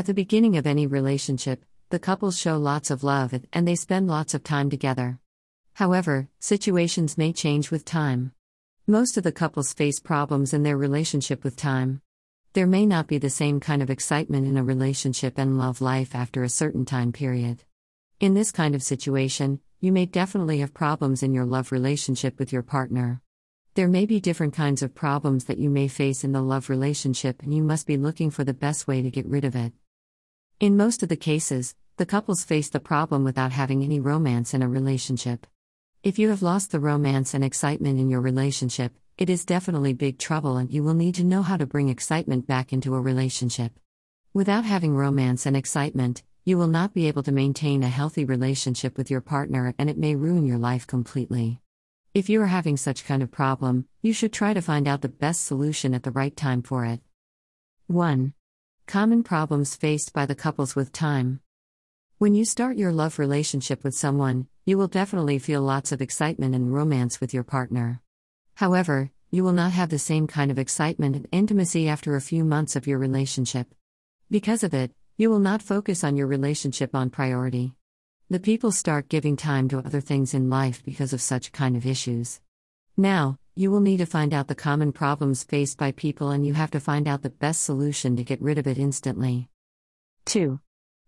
At the beginning of any relationship, the couples show lots of love and they spend lots of time together. However, situations may change with time. Most of the couples face problems in their relationship with time. There may not be the same kind of excitement in a relationship and love life after a certain time period. In this kind of situation, you may definitely have problems in your love relationship with your partner. There may be different kinds of problems that you may face in the love relationship, and you must be looking for the best way to get rid of it. In most of the cases, the couples face the problem without having any romance in a relationship. If you have lost the romance and excitement in your relationship, it is definitely big trouble and you will need to know how to bring excitement back into a relationship. Without having romance and excitement, you will not be able to maintain a healthy relationship with your partner and it may ruin your life completely. If you are having such kind of problem, you should try to find out the best solution at the right time for it. 1. Common problems faced by the couples with time. When you start your love relationship with someone, you will definitely feel lots of excitement and romance with your partner. However, you will not have the same kind of excitement and intimacy after a few months of your relationship. Because of it, you will not focus on your relationship on priority. The people start giving time to other things in life because of such kind of issues. Now, you will need to find out the common problems faced by people and you have to find out the best solution to get rid of it instantly. 2.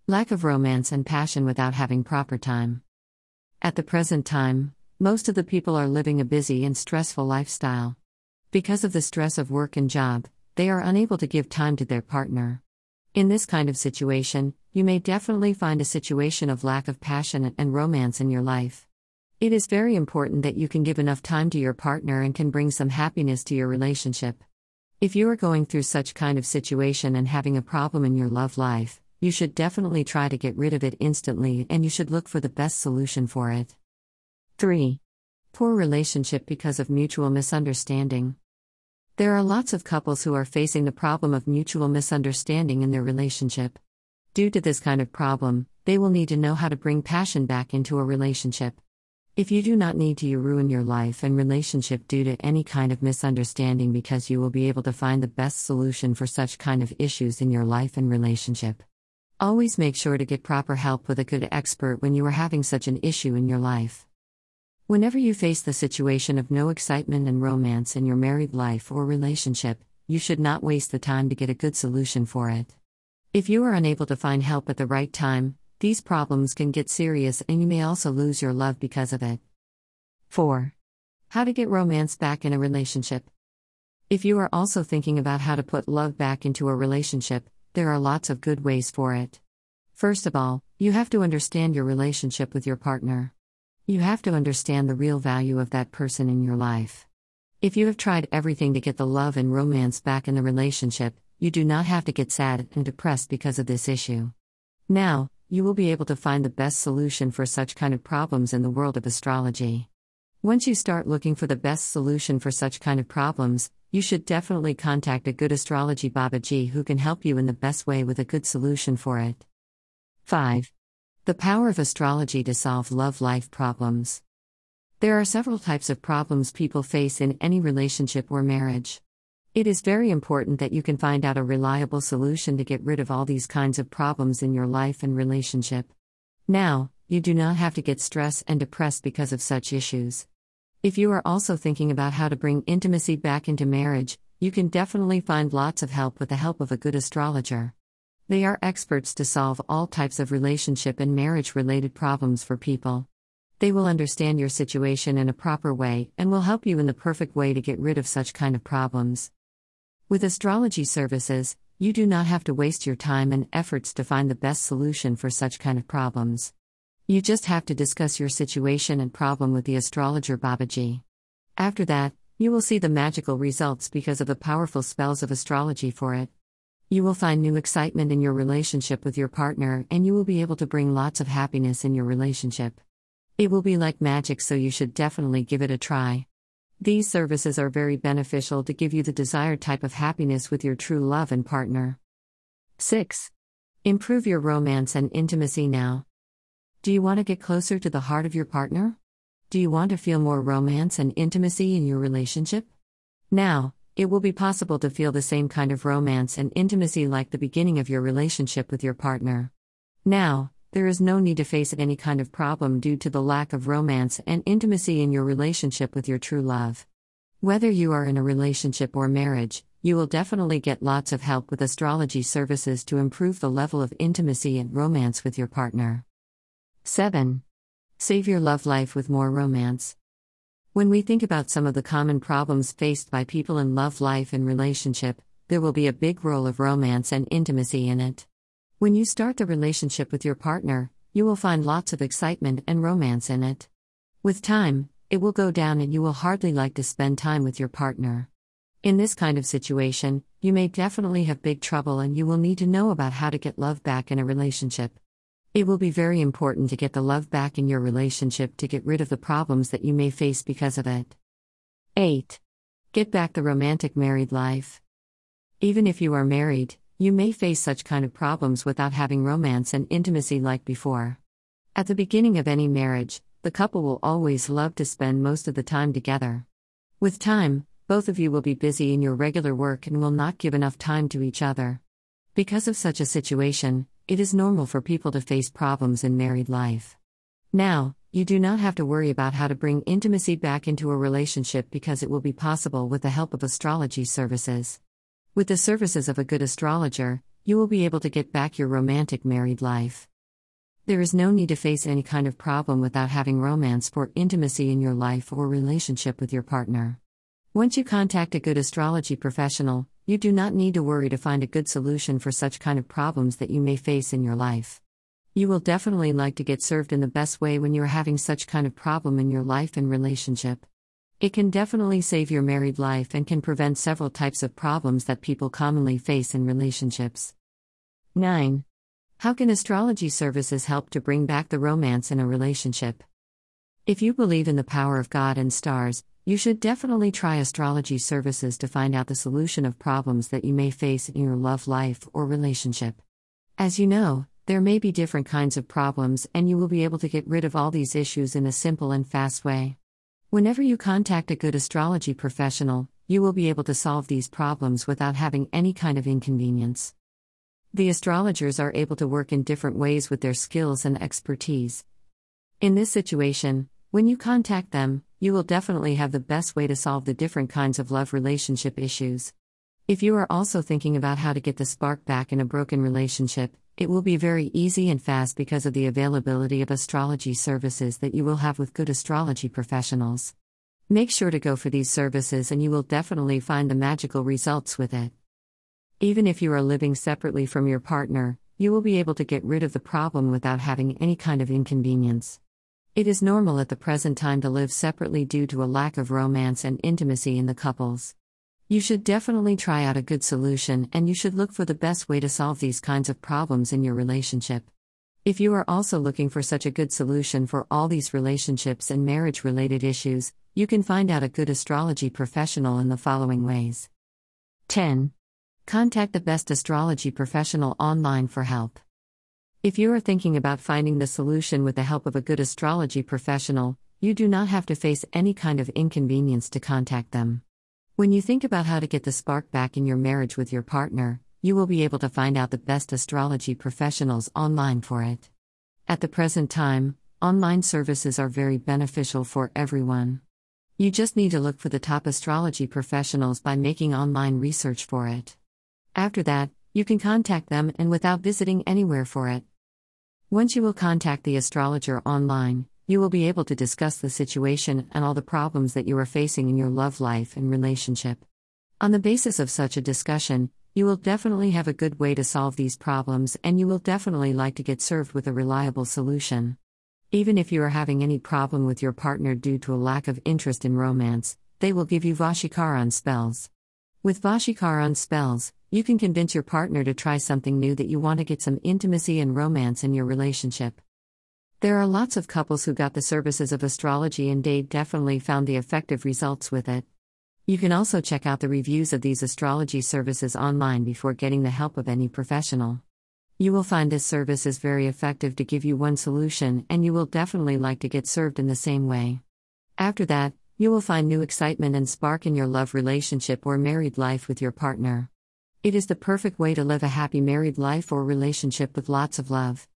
Lack of romance and passion without having proper time. At the present time, most of the people are living a busy and stressful lifestyle. Because of the stress of work and job, they are unable to give time to their partner. In this kind of situation, you may definitely find a situation of lack of passion and romance in your life. It is very important that you can give enough time to your partner and can bring some happiness to your relationship. If you are going through such kind of situation and having a problem in your love life, you should definitely try to get rid of it instantly and you should look for the best solution for it. 3. Poor relationship because of mutual misunderstanding. There are lots of couples who are facing the problem of mutual misunderstanding in their relationship. Due to this kind of problem, they will need to know how to bring passion back into a relationship. If you do not need to you ruin your life and relationship due to any kind of misunderstanding because you will be able to find the best solution for such kind of issues in your life and relationship. Always make sure to get proper help with a good expert when you are having such an issue in your life. Whenever you face the situation of no excitement and romance in your married life or relationship, you should not waste the time to get a good solution for it. If you are unable to find help at the right time, these problems can get serious and you may also lose your love because of it. 4. How to get romance back in a relationship. If you are also thinking about how to put love back into a relationship, there are lots of good ways for it. First of all, you have to understand your relationship with your partner. You have to understand the real value of that person in your life. If you have tried everything to get the love and romance back in the relationship, you do not have to get sad and depressed because of this issue. Now, you will be able to find the best solution for such kind of problems in the world of astrology. Once you start looking for the best solution for such kind of problems, you should definitely contact a good astrology Babaji who can help you in the best way with a good solution for it. 5. The power of astrology to solve love life problems. There are several types of problems people face in any relationship or marriage. It is very important that you can find out a reliable solution to get rid of all these kinds of problems in your life and relationship. Now, you do not have to get stressed and depressed because of such issues. If you are also thinking about how to bring intimacy back into marriage, you can definitely find lots of help with the help of a good astrologer. They are experts to solve all types of relationship and marriage related problems for people. They will understand your situation in a proper way and will help you in the perfect way to get rid of such kind of problems. With astrology services, you do not have to waste your time and efforts to find the best solution for such kind of problems. You just have to discuss your situation and problem with the astrologer Babaji. After that, you will see the magical results because of the powerful spells of astrology for it. You will find new excitement in your relationship with your partner, and you will be able to bring lots of happiness in your relationship. It will be like magic, so you should definitely give it a try. These services are very beneficial to give you the desired type of happiness with your true love and partner. 6. Improve your romance and intimacy now. Do you want to get closer to the heart of your partner? Do you want to feel more romance and intimacy in your relationship? Now, it will be possible to feel the same kind of romance and intimacy like the beginning of your relationship with your partner. Now, there is no need to face any kind of problem due to the lack of romance and intimacy in your relationship with your true love. Whether you are in a relationship or marriage, you will definitely get lots of help with astrology services to improve the level of intimacy and romance with your partner. 7. Save your love life with more romance. When we think about some of the common problems faced by people in love life and relationship, there will be a big role of romance and intimacy in it. When you start the relationship with your partner, you will find lots of excitement and romance in it. With time, it will go down and you will hardly like to spend time with your partner. In this kind of situation, you may definitely have big trouble and you will need to know about how to get love back in a relationship. It will be very important to get the love back in your relationship to get rid of the problems that you may face because of it. 8. Get back the romantic married life. Even if you are married, you may face such kind of problems without having romance and intimacy like before. At the beginning of any marriage, the couple will always love to spend most of the time together. With time, both of you will be busy in your regular work and will not give enough time to each other. Because of such a situation, it is normal for people to face problems in married life. Now, you do not have to worry about how to bring intimacy back into a relationship because it will be possible with the help of astrology services. With the services of a good astrologer, you will be able to get back your romantic married life. There is no need to face any kind of problem without having romance or intimacy in your life or relationship with your partner. Once you contact a good astrology professional, you do not need to worry to find a good solution for such kind of problems that you may face in your life. You will definitely like to get served in the best way when you are having such kind of problem in your life and relationship. It can definitely save your married life and can prevent several types of problems that people commonly face in relationships. 9. How can astrology services help to bring back the romance in a relationship? If you believe in the power of God and stars, you should definitely try astrology services to find out the solution of problems that you may face in your love life or relationship. As you know, there may be different kinds of problems, and you will be able to get rid of all these issues in a simple and fast way. Whenever you contact a good astrology professional, you will be able to solve these problems without having any kind of inconvenience. The astrologers are able to work in different ways with their skills and expertise. In this situation, when you contact them, you will definitely have the best way to solve the different kinds of love relationship issues. If you are also thinking about how to get the spark back in a broken relationship, it will be very easy and fast because of the availability of astrology services that you will have with good astrology professionals. Make sure to go for these services and you will definitely find the magical results with it. Even if you are living separately from your partner, you will be able to get rid of the problem without having any kind of inconvenience. It is normal at the present time to live separately due to a lack of romance and intimacy in the couples. You should definitely try out a good solution and you should look for the best way to solve these kinds of problems in your relationship. If you are also looking for such a good solution for all these relationships and marriage related issues, you can find out a good astrology professional in the following ways 10. Contact the best astrology professional online for help. If you are thinking about finding the solution with the help of a good astrology professional, you do not have to face any kind of inconvenience to contact them. When you think about how to get the spark back in your marriage with your partner, you will be able to find out the best astrology professionals online for it. At the present time, online services are very beneficial for everyone. You just need to look for the top astrology professionals by making online research for it. After that, you can contact them and without visiting anywhere for it. Once you will contact the astrologer online, you will be able to discuss the situation and all the problems that you are facing in your love life and relationship. On the basis of such a discussion, you will definitely have a good way to solve these problems and you will definitely like to get served with a reliable solution. Even if you are having any problem with your partner due to a lack of interest in romance, they will give you Vashikaran spells. With Vashikaran spells, you can convince your partner to try something new that you want to get some intimacy and romance in your relationship. There are lots of couples who got the services of astrology and they definitely found the effective results with it. You can also check out the reviews of these astrology services online before getting the help of any professional. You will find this service is very effective to give you one solution, and you will definitely like to get served in the same way. After that, you will find new excitement and spark in your love relationship or married life with your partner. It is the perfect way to live a happy married life or relationship with lots of love.